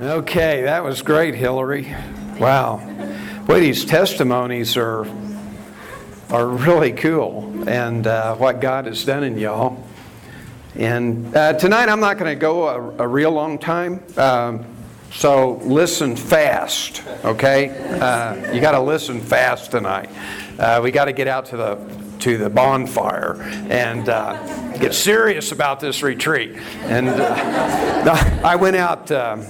Okay, that was great, Hillary. Wow. Boy, these testimonies are are really cool, and uh, what God has done in y'all. And uh, tonight, I'm not going to go a, a, real long time. Um, so listen fast, okay? Uh, you got to listen fast tonight. Uh, we got to get out to the to the bonfire and uh, get serious about this retreat. And uh, I went out um,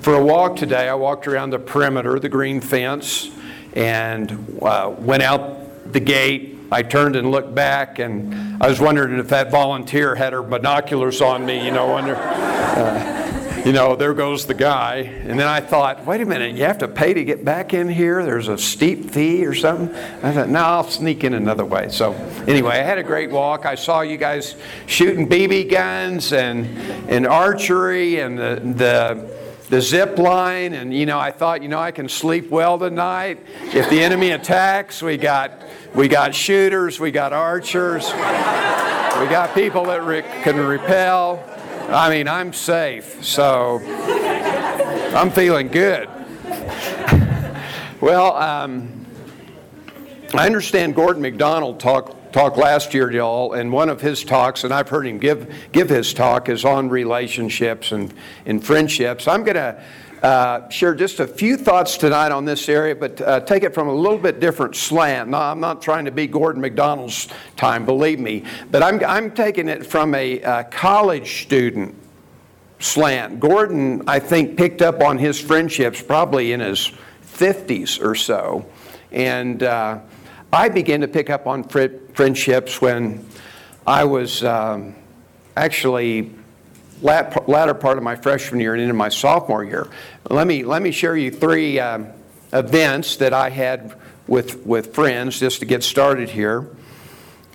for a walk today. I walked around the perimeter, the green fence, and uh, went out the gate. I turned and looked back, and I was wondering if that volunteer had her binoculars on me. You know, wonder. Uh, you know, there goes the guy. And then I thought, wait a minute, you have to pay to get back in here? There's a steep fee or something? I thought, no, I'll sneak in another way. So, anyway, I had a great walk. I saw you guys shooting BB guns and, and archery and the, the the zip line and you know i thought you know i can sleep well tonight if the enemy attacks we got we got shooters we got archers we got people that re- can repel I mean, I'm safe, so I'm feeling good. well, um, I understand Gordon MacDonald talked talk last year, y'all, and one of his talks, and I've heard him give give his talk, is on relationships and, and friendships. I'm going to uh, share just a few thoughts tonight on this area, but uh, take it from a little bit different slant. Now, I'm not trying to be Gordon MacDonald's time, believe me, but I'm, I'm taking it from a uh, college student slant. Gordon, I think, picked up on his friendships probably in his 50s or so. And uh, I began to pick up on fr- friendships when I was um, actually latter part of my freshman year and into my sophomore year. Let me, let me share you three um, events that I had with, with friends just to get started here.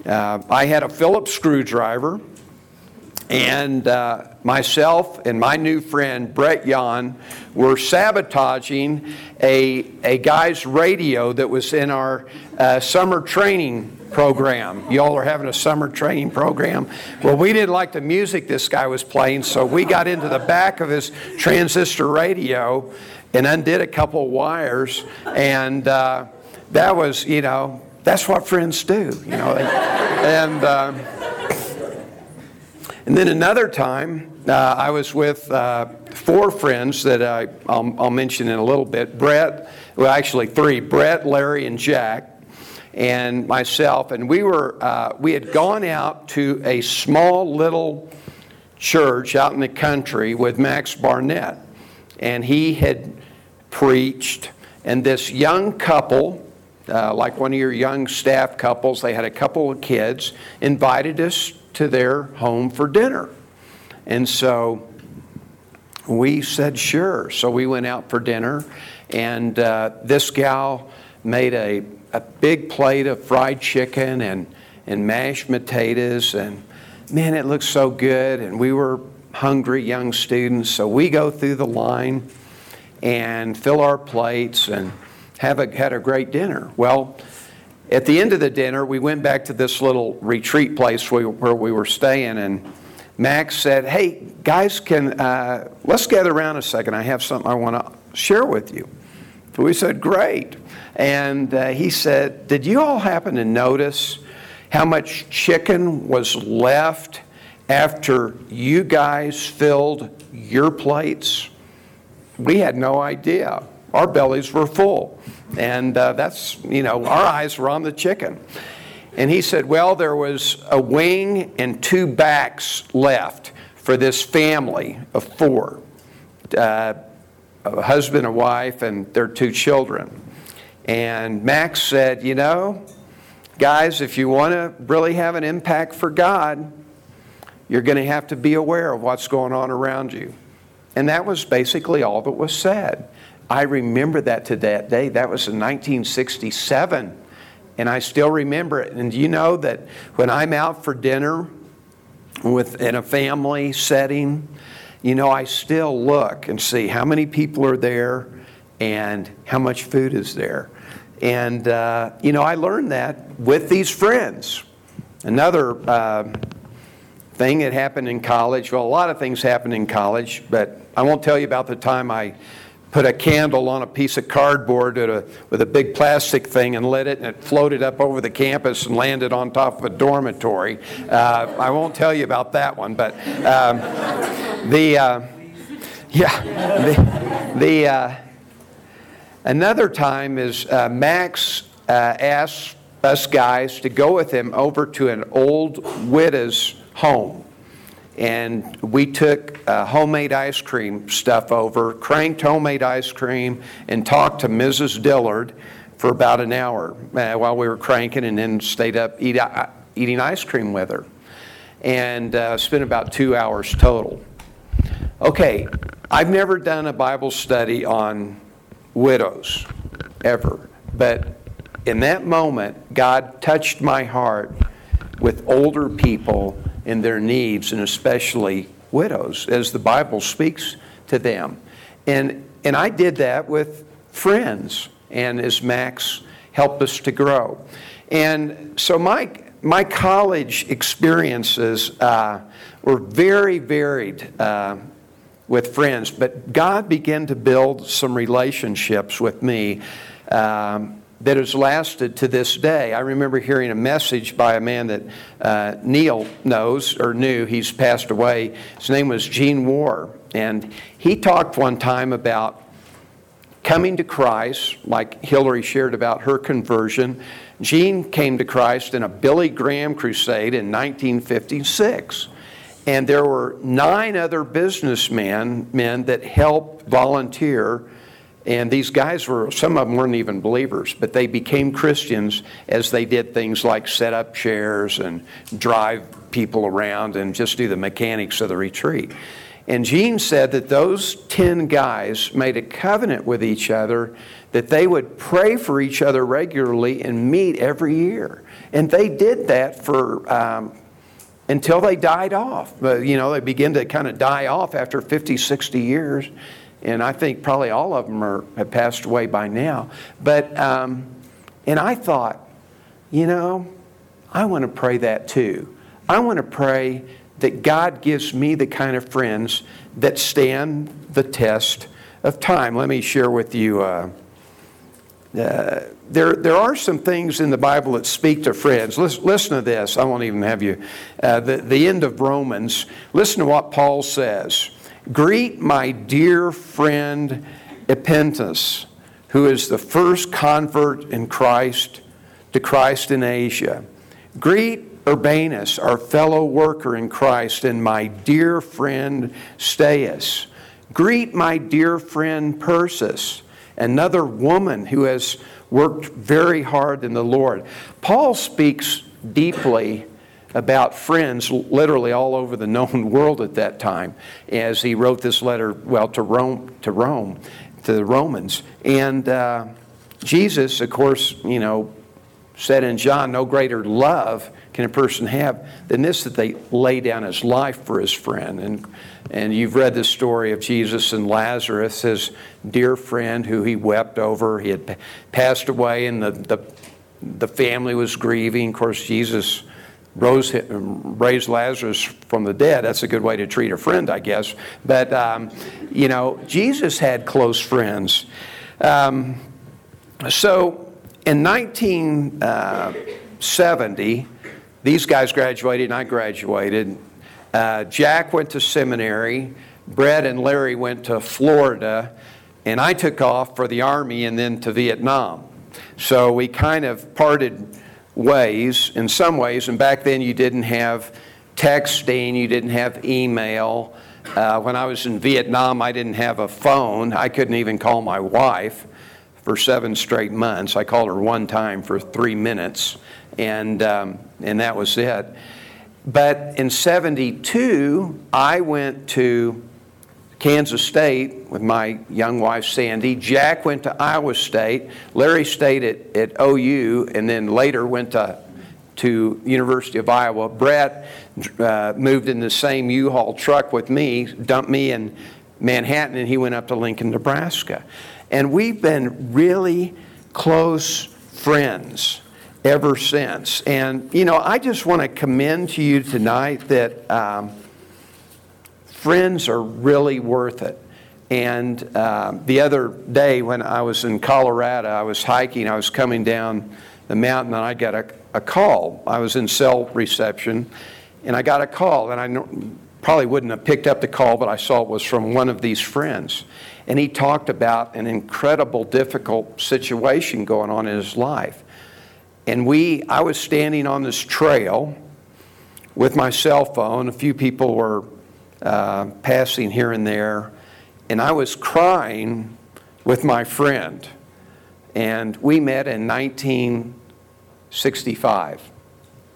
Uh, I had a Phillips screwdriver, and uh, myself and my new friend Brett Yon were sabotaging a, a guy's radio that was in our uh, summer training program. Y'all are having a summer training program. Well, we didn't like the music this guy was playing, so we got into the back of his transistor radio and undid a couple wires, and uh, that was, you know, that's what friends do, you know. and uh, and then another time, uh, I was with uh, four friends that I, will I'll mention in a little bit. Brett, well, actually three: Brett, Larry, and Jack and myself, and we were uh, we had gone out to a small little church out in the country with Max Barnett, and he had preached, and this young couple. Uh, like one of your young staff couples, they had a couple of kids, invited us to their home for dinner. And so we said, sure. So we went out for dinner, and uh, this gal made a a big plate of fried chicken and, and mashed potatoes. And man, it looked so good. And we were hungry young students. So we go through the line and fill our plates and have a, had a great dinner. Well, at the end of the dinner, we went back to this little retreat place where, we were staying, and Max said, "Hey guys, can uh, let's gather around a second. I have something I want to share with you." So we said, "Great." And uh, he said, Did you all happen to notice how much chicken was left after you guys filled your plates? We had no idea. Our bellies were full. And uh, that's, you know, our eyes were on the chicken. And he said, Well, there was a wing and two backs left for this family of four uh, a husband, a wife, and their two children. And Max said, You know, guys, if you want to really have an impact for God, you're going to have to be aware of what's going on around you. And that was basically all that was said. I remember that to that day. That was in 1967. And I still remember it. And you know that when I'm out for dinner with, in a family setting, you know, I still look and see how many people are there and how much food is there. And, uh, you know, I learned that with these friends. Another uh, thing that happened in college, well, a lot of things happened in college, but I won't tell you about the time I put a candle on a piece of cardboard a, with a big plastic thing and lit it, and it floated up over the campus and landed on top of a dormitory. Uh, I won't tell you about that one, but um, the uh, yeah the, the uh, another time is uh, Max uh, asked us guys to go with him over to an old widow's home and we took uh, homemade ice cream stuff over, cranked homemade ice cream, and talked to Mrs. Dillard for about an hour uh, while we were cranking, and then stayed up eat, uh, eating ice cream with her. And uh, spent about two hours total. Okay, I've never done a Bible study on widows, ever. But in that moment, God touched my heart with older people in their needs, and especially widows, as the Bible speaks to them. And, and I did that with friends, and as Max helped us to grow. And so my, my college experiences uh, were very varied uh, with friends, but God began to build some relationships with me. Um, that has lasted to this day. I remember hearing a message by a man that uh, Neil knows or knew. He's passed away. His name was Gene Warr. And he talked one time about coming to Christ, like Hillary shared about her conversion. Gene came to Christ in a Billy Graham crusade in 1956. And there were nine other businessmen men that helped volunteer and these guys were, some of them weren't even believers, but they became Christians as they did things like set up chairs and drive people around and just do the mechanics of the retreat. And Gene said that those 10 guys made a covenant with each other that they would pray for each other regularly and meet every year. And they did that for um, until they died off. But, you know, they begin to kind of die off after 50, 60 years and I think probably all of them are, have passed away by now. But, um, and I thought, you know, I want to pray that too. I want to pray that God gives me the kind of friends that stand the test of time. Let me share with you. Uh, uh, there, there are some things in the Bible that speak to friends. Listen, listen to this. I won't even have you. Uh, the, the end of Romans. Listen to what Paul says. Greet my dear friend Epaenetus, who is the first convert in Christ to Christ in Asia. Greet Urbanus, our fellow worker in Christ, and my dear friend Stachys. Greet my dear friend Persis, another woman who has worked very hard in the Lord. Paul speaks deeply about friends literally all over the known world at that time as he wrote this letter, well, to Rome, to Rome, to the Romans. And uh, Jesus, of course, you know, said in John, no greater love can a person have than this that they lay down his life for his friend. And, and you've read the story of Jesus and Lazarus, his dear friend who he wept over. He had passed away, and the, the, the family was grieving. Of course, Jesus rose, raised Lazarus from the dead. That's a good way to treat a friend, I guess. But, um, you know, Jesus had close friends. Um, so in 1970, uh, these guys graduated and I graduated. Uh, Jack went to seminary. Brett and Larry went to Florida. And I took off for the Army and then to Vietnam. So we kind of parted ways, in some ways, and back then you didn't have texting, you didn't have email. Uh, when I was in Vietnam, I didn't have a phone. I couldn't even call my wife for seven straight months. I called her one time for three minutes, and, um, and that was it. But in 72, I went to Kansas State with my young wife Sandy. Jack went to Iowa State. Larry stayed at, at OU and then later went to, to University of Iowa. Brett uh, moved in the same U-Haul truck with me, dumped me in Manhattan, and he went up to Lincoln, Nebraska. And we've been really close friends ever since. And, you know, I just want to commend to you tonight that. Um, friends are really worth it. And uh, the other day when I was in Colorado, I was hiking, I was coming down the mountain, and I got a, a call. I was in cell reception, and I got a call, and I probably wouldn't have picked up the call, but I saw it was from one of these friends. And he talked about an incredible, difficult situation going on in his life. And we, I was standing on this trail with my cell phone. A few people were uh, passing here and there and I was crying with my friend. And we met in 1965.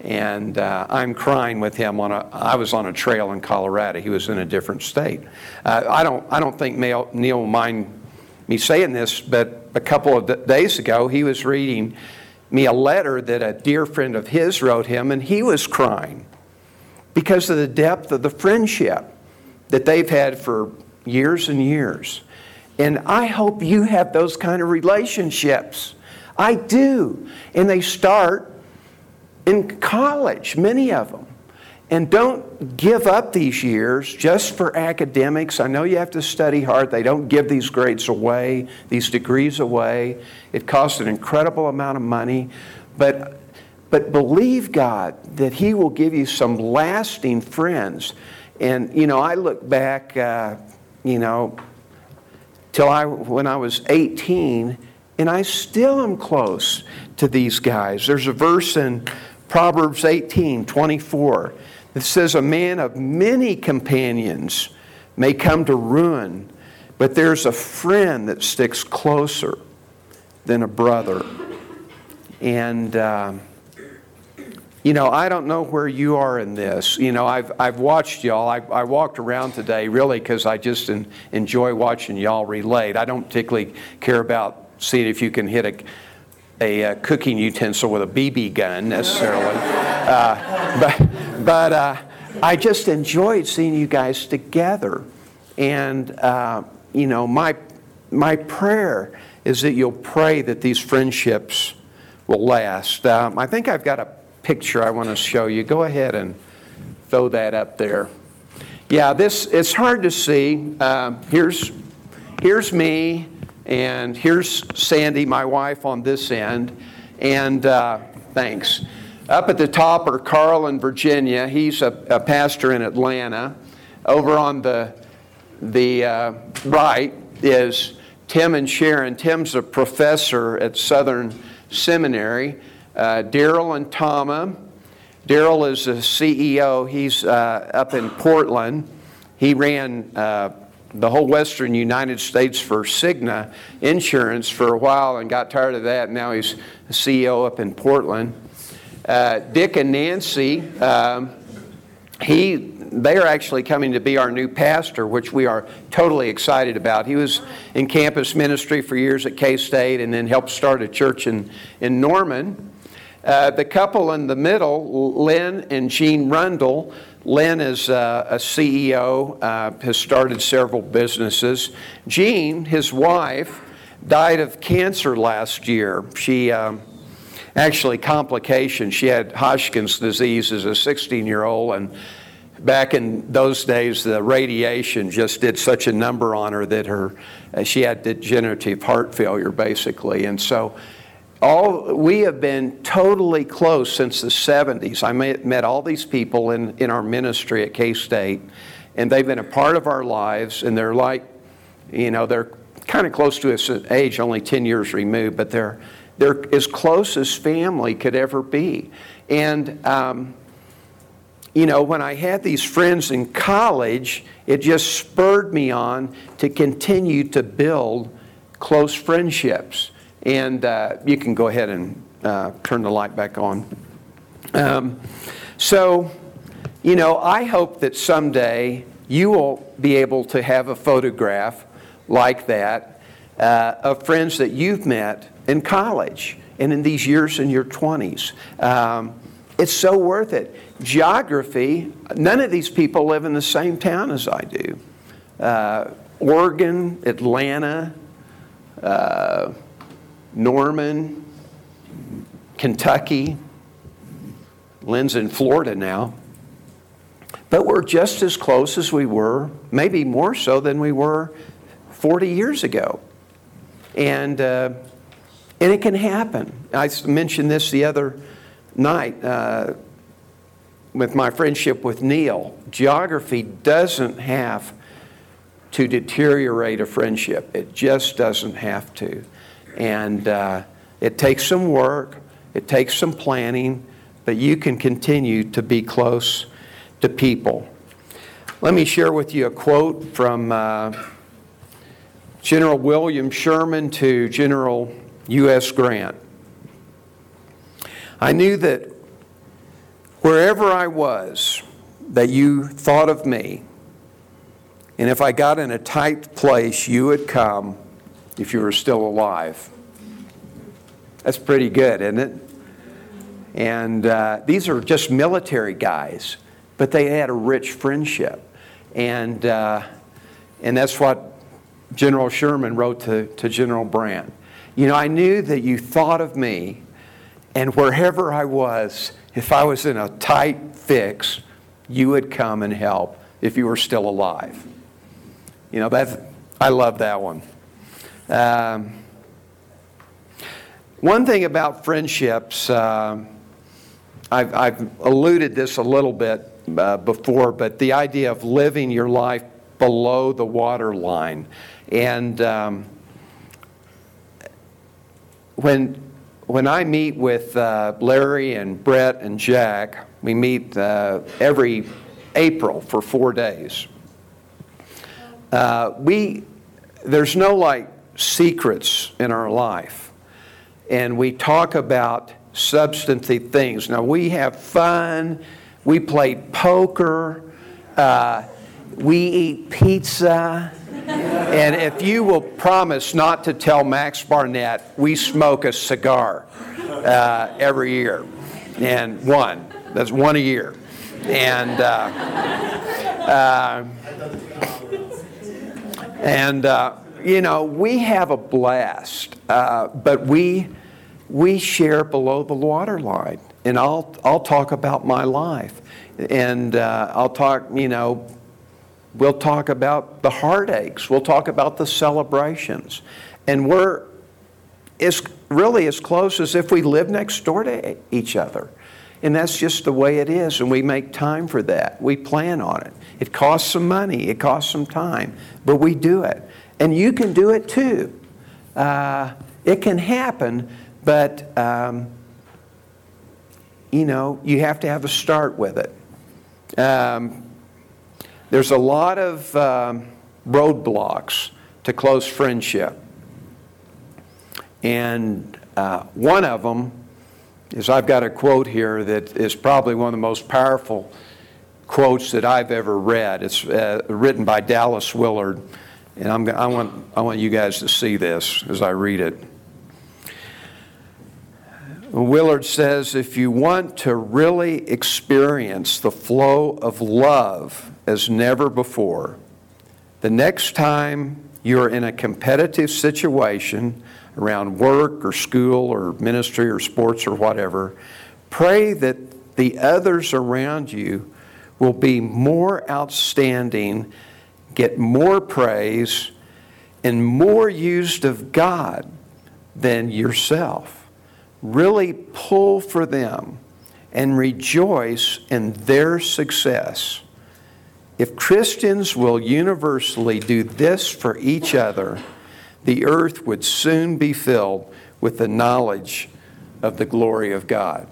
And uh, I'm crying with him on a. I was on a trail in Colorado. He was in a different state. Uh, I don't. I don't think Neil, Neil will mind me saying this, but a couple of days ago, he was reading me a letter that a dear friend of his wrote him, and he was crying because of the depth of the friendship that they've had for years and years. And I hope you have those kind of relationships. I do. And they start in college, many of them. And don't give up these years just for academics. I know you have to study hard. They don't give these grades away, these degrees away. It costs an incredible amount of money. But, but believe God that He will give you some lasting friends. And, you know, I look back. Uh, you know, till I, when I was 18, and I still am close to these guys. There's a verse in Proverbs 18 24 that says, A man of many companions may come to ruin, but there's a friend that sticks closer than a brother. And, uh, you know, I don't know where you are in this. You know, I've, I've watched y'all. I, I walked around today really because I just en- enjoy watching y'all relate. I don't particularly care about seeing if you can hit a, a, a cooking utensil with a BB gun necessarily. Uh, but but uh, I just enjoyed seeing you guys together. And, uh, you know, my, my prayer is that you'll pray that these friendships will last. Um, I think I've got a picture I want to show you. Go ahead and throw that up there. Yeah, this it's hard to see. Uh, here's here's me, and here's Sandy, my wife, on this end. And uh, thanks. Up at the top are Carl in Virginia. He's a, a pastor in Atlanta. Over on the the uh, right is Tim and Sharon. Tim's a professor at Southern Seminary uh, Daryl and Tama. Daryl is the CEO. He's uh, up in Portland. He ran uh, the whole western United States for Cigna Insurance for a while and got tired of that. Now he's CEO up in Portland. Uh, Dick and Nancy, um, he, they are actually coming to be our new pastor, which we are totally excited about. He was in campus ministry for years at K State and then helped start a church in, in Norman. Uh, the couple in the middle, Lynn and Jean Rundle, Lynn is uh, a CEO, uh, has started several businesses. Jean, his wife, died of cancer last year. She um, actually complications. She had Hodgkin's disease as a 16 year old, and back in those days, the radiation just did such a number on her that her uh, she had degenerative heart failure, basically, and so all we have been totally close since the 70s. I met, all these people in, in our ministry at K State, and they've been a part of our lives, and they're like, you know, they're kind of close to us age, only 10 years removed, but they're, they're as close as family could ever be. And, um, you know, when I had these friends in college, it just spurred me on to continue to build close friendships. And uh, you can go ahead and uh, turn the light back on. Um, so, you know, I hope that someday you will be able to have a photograph like that uh, of friends that you've met in college and in these years in your 20s. Um, it's so worth it. Geography, none of these people live in the same town as I do. Uh, Oregon, Atlanta, uh, Norman, Kentucky. Lynn's in Florida now. But we're just as close as we were, maybe more so than we were 40 years ago. And, uh, and it can happen. I mentioned this the other night uh, with my friendship with Neil. Geography doesn't have to deteriorate a friendship, it just doesn't have to. And uh, it takes some work, it takes some planning, but you can continue to be close to people. Let me share with you a quote from uh, General William Sherman to General U.S. Grant. I knew that wherever I was, that you thought of me, and if I got in a tight place, you would come if you were still alive. That's pretty good, isn't it? And uh, these are just military guys, but they had a rich friendship. And, uh, and that's what General Sherman wrote to, to General Grant. You know, I knew that you thought of me, and wherever I was, if I was in a tight fix, you would come and help if you were still alive. You know, that, I love that one. Um, one thing about friendships, uh, I've, I've, alluded this a little bit uh, before, but the idea of living your life below the waterline. And um, when, when I meet with uh, Larry and Brett and Jack, we meet uh, every April for four days. Uh, we, there's no like secrets in our life. And we talk about substantive things. Now, we have fun, we play poker, uh, we eat pizza. and if you will promise not to tell Max Barnett, we smoke a cigar uh, every year. And one, that's one a year. And, uh, uh and uh, you know, we have a blast, uh, but we, we share below the waterline. And I'll, I'll talk about my life. And uh, I'll talk, you know, we'll talk about the heartaches. We'll talk about the celebrations. And we're as, really as close as if we live next door to each other. And that's just the way it is, and we make time for that. We plan on it. It costs some money, it costs some time, but we do it. And you can do it too. Uh, it can happen, but um, you know, you have to have a start with it. Um, there's a lot of um, roadblocks to close friendship. And uh, one of them is I've got a quote here that is probably one of the most powerful quotes that I've ever read. It's uh, written by Dallas Willard. And I'm, I, want, I want you guys to see this as I read it. Willard says if you want to really experience the flow of love as never before, the next time you're in a competitive situation around work or school or ministry or sports or whatever, pray that the others around you will be more outstanding get more praise and more used of God than yourself. Really pull for them and rejoice in their success. If Christians will universally do this for each other, the earth would soon be filled with the knowledge of the glory of God.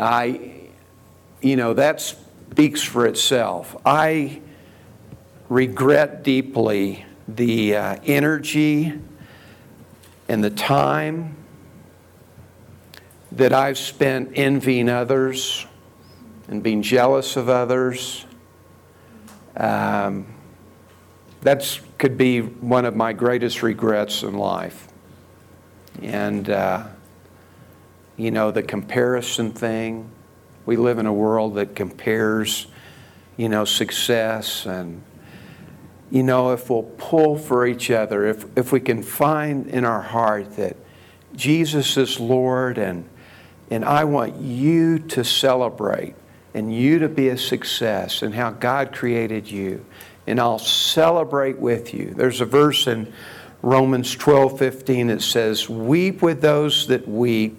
I you know, that speaks for itself. I regret deeply the uh, energy and the time that I've spent envying others and being jealous of others. Um, that could be one of my greatest regrets in life. And, uh, you know, the comparison thing we live in a world that compares, you know, success and, you know, if we'll pull for each other, if, if we can find in our heart that Jesus is Lord and, and I want you to celebrate and you to be a success and how God created you. And I'll celebrate with you. There's a verse in Romans 12 15 that says, Weep with those that weep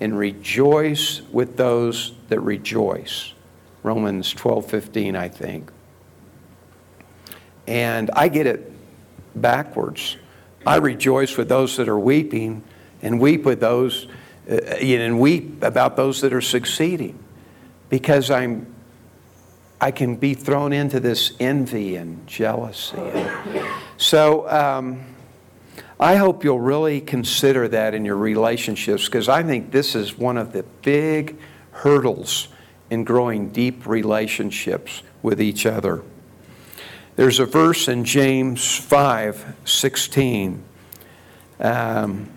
and rejoice with those that rejoice. Romans 12 15, I think. And I get it backwards. I rejoice with those that are weeping and weep with those uh, and weep about those that are succeeding because I'm I can be thrown into this envy and jealousy. So um, I hope you'll really consider that in your relationships because I think this is one of the big hurdles in growing deep relationships with each other. There's a verse in James 5 16 um,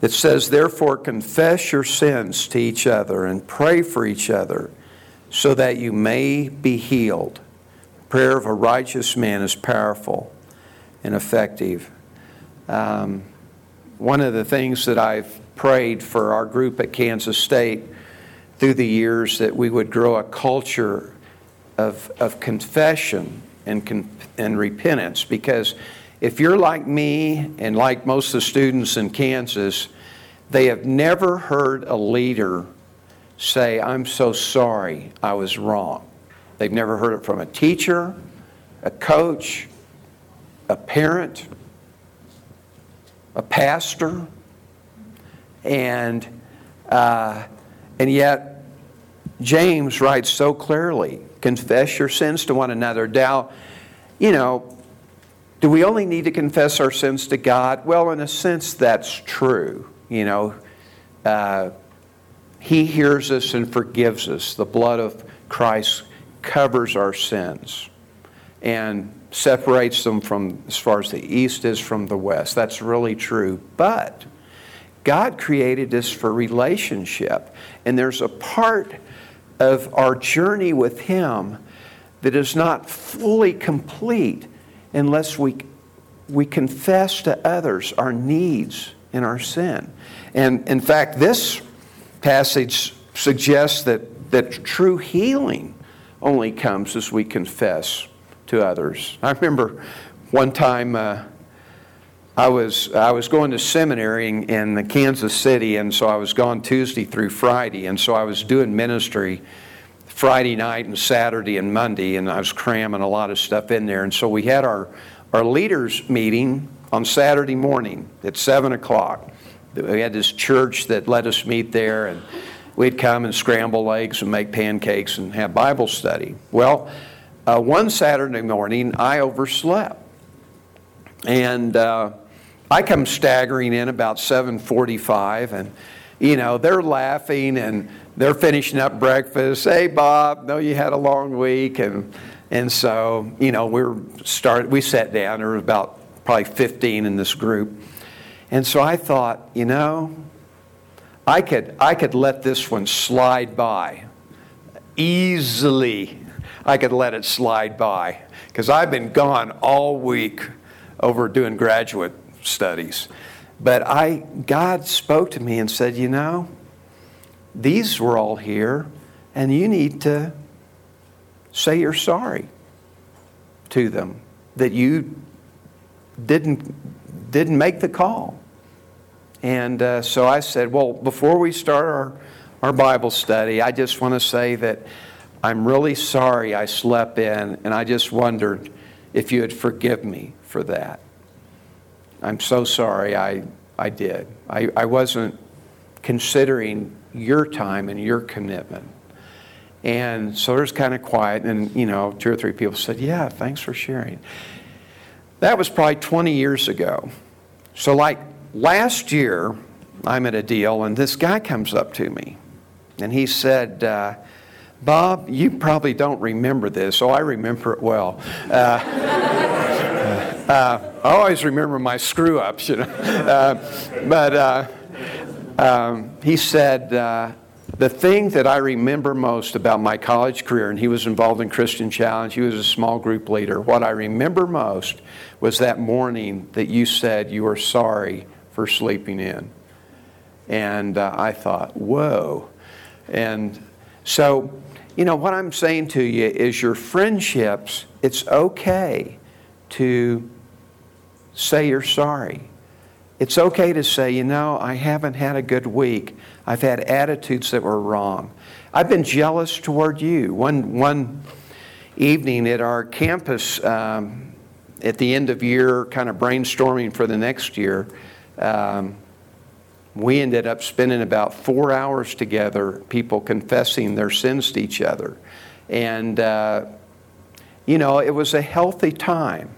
that says, Therefore, confess your sins to each other and pray for each other so that you may be healed. Prayer of a righteous man is powerful and effective. Um, one of the things that I've prayed for our group at Kansas State through the years that we would grow a culture of, of confession and, and repentance. Because if you're like me and like most of the students in Kansas, they have never heard a leader say, I'm so sorry, I was wrong. They've never heard it from a teacher, a coach, a parent, a pastor, and, uh, and yet James writes so clearly confess your sins to one another. Now, you know, do we only need to confess our sins to God? Well, in a sense, that's true. You know, uh, He hears us and forgives us. The blood of Christ covers our sins and separates them from as far as the east is from the west. That's really true. But God created us for relationship, and there's a part of our journey with Him that is not fully complete unless we, we confess to others our needs and our sin. And in fact, this passage suggests that, that true healing only comes as we confess to others. I remember one time uh, I, was, I was going to seminary in, Kansas City, and so I was gone Tuesday through Friday, and so I was doing ministry Friday night and Saturday and Monday, and I was cramming a lot of stuff in there. And so we had our, our leaders meeting on Saturday morning at 7 o'clock. We had this church that let us meet there, and we'd come and scramble eggs and make pancakes and have Bible study. Well, uh, one Saturday morning, I overslept. And uh, I come staggering in about 7:45, and you know they're laughing and they're finishing up breakfast. Hey, Bob, know you had a long week, and and so you know we are start. We sat down. There were about probably 15 in this group, and so I thought, you know, I could I could let this one slide by easily. I could let it slide by because I've been gone all week over doing graduate studies. But I God spoke to me and said, you know these were all here, and you need to say you're sorry to them that you didn't didn't make the call. And uh, so I said, well, before we start our, our Bible study, I just want to say that I'm really sorry I slept in, and I just wondered if you would forgive me for that. I'm so sorry I, I did. I, I wasn't considering your time and your commitment. And so there's kind of quiet, and you know, two or three people said, Yeah, thanks for sharing. That was probably 20 years ago. So, like last year, I'm at a deal, and this guy comes up to me, and he said, uh, Bob, you probably don't remember this. Oh, I remember it well. Uh, uh, I always remember my screw ups, you know. Uh, but uh, um, he said, uh, the thing that I remember most about my college career, and he was involved in Christian Challenge, he was a small group leader. What I remember most was that morning that you said you were sorry for sleeping in. And uh, I thought, whoa. And So, you know, what I'm saying to you is your friendships, it's okay to say you're sorry. It's okay to say, you know, I haven't had a good week. I've had attitudes that were wrong. I've been jealous toward you. One, one evening at our campus, um, at the end of year, kind of brainstorming for the next year, um, we ended up spending about four hours together, people confessing their sins to each other. And, uh, you know, it was a healthy time.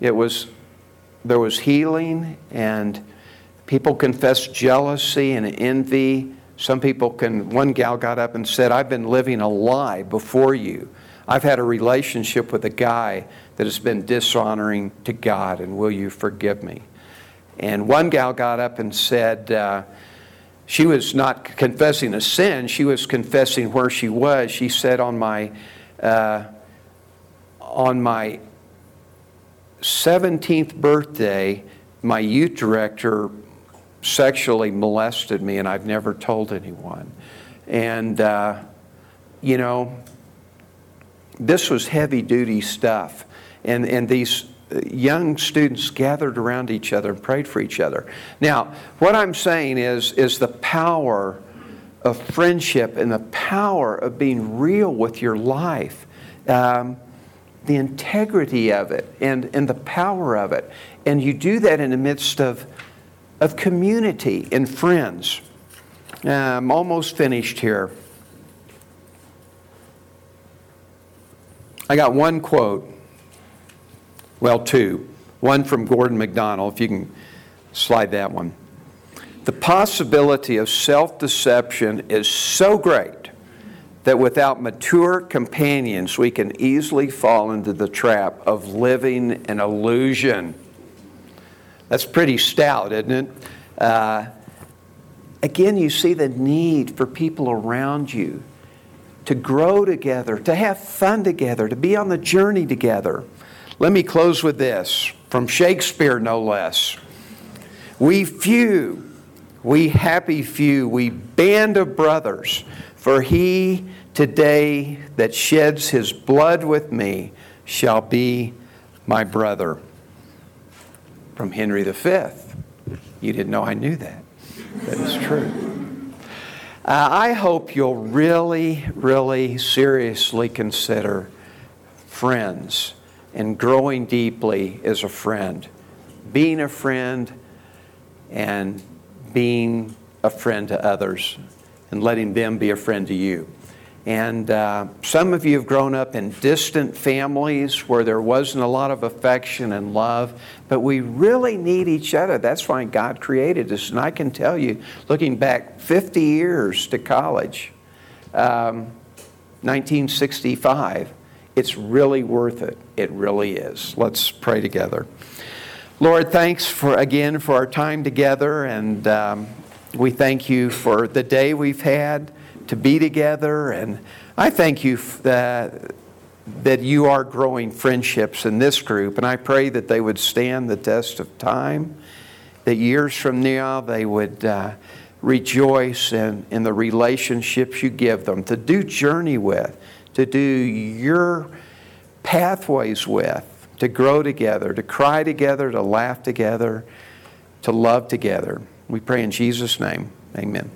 It was, there was healing, and people confessed jealousy and envy. Some people can, one gal got up and said, I've been living a lie before you. I've had a relationship with a guy that has been dishonoring to God, and will you forgive me? And one gal got up and said, uh, she was not confessing a sin, she was confessing where she was. She said, On my, uh, on my 17th birthday, my youth director sexually molested me, and I've never told anyone. And, uh, you know, this was heavy duty stuff. And, and these young students gathered around each other and prayed for each other. Now, what I'm saying is, is the power of friendship and the power of being real with your life, um, the integrity of it, and, and the power of it. And you do that in the midst of, of community and friends. Uh, I'm almost finished here. I got one quote well, two. One from Gordon MacDonald, if you can slide that one. The possibility of self deception is so great that without mature companions, we can easily fall into the trap of living an illusion. That's pretty stout, isn't it? Uh, again, you see the need for people around you to grow together, to have fun together, to be on the journey together. Let me close with this from Shakespeare, no less. We few, we happy few, we band of brothers, for he today that sheds his blood with me shall be my brother. From Henry V. You didn't know I knew that. That is true. Uh, I hope you'll really, really seriously consider friends and growing deeply as a friend. Being a friend and being a friend to others and letting them be a friend to you. And uh, some of you have grown up in distant families where there wasn't a lot of affection and love, but we really need each other. That's why God created us. And I can tell you, looking back 50 years to college, um, 1965, it's really worth it. It really is. Let's pray together. Lord, thanks for again for our time together, and um, we thank you for the day we've had to be together. And I thank you that that you are growing friendships in this group, and I pray that they would stand the test of time. That years from now they would uh, rejoice in, in the relationships you give them to do journey with to do your pathways with, to grow together, to cry together, to laugh together, to love together. We pray in Jesus' name. Amen.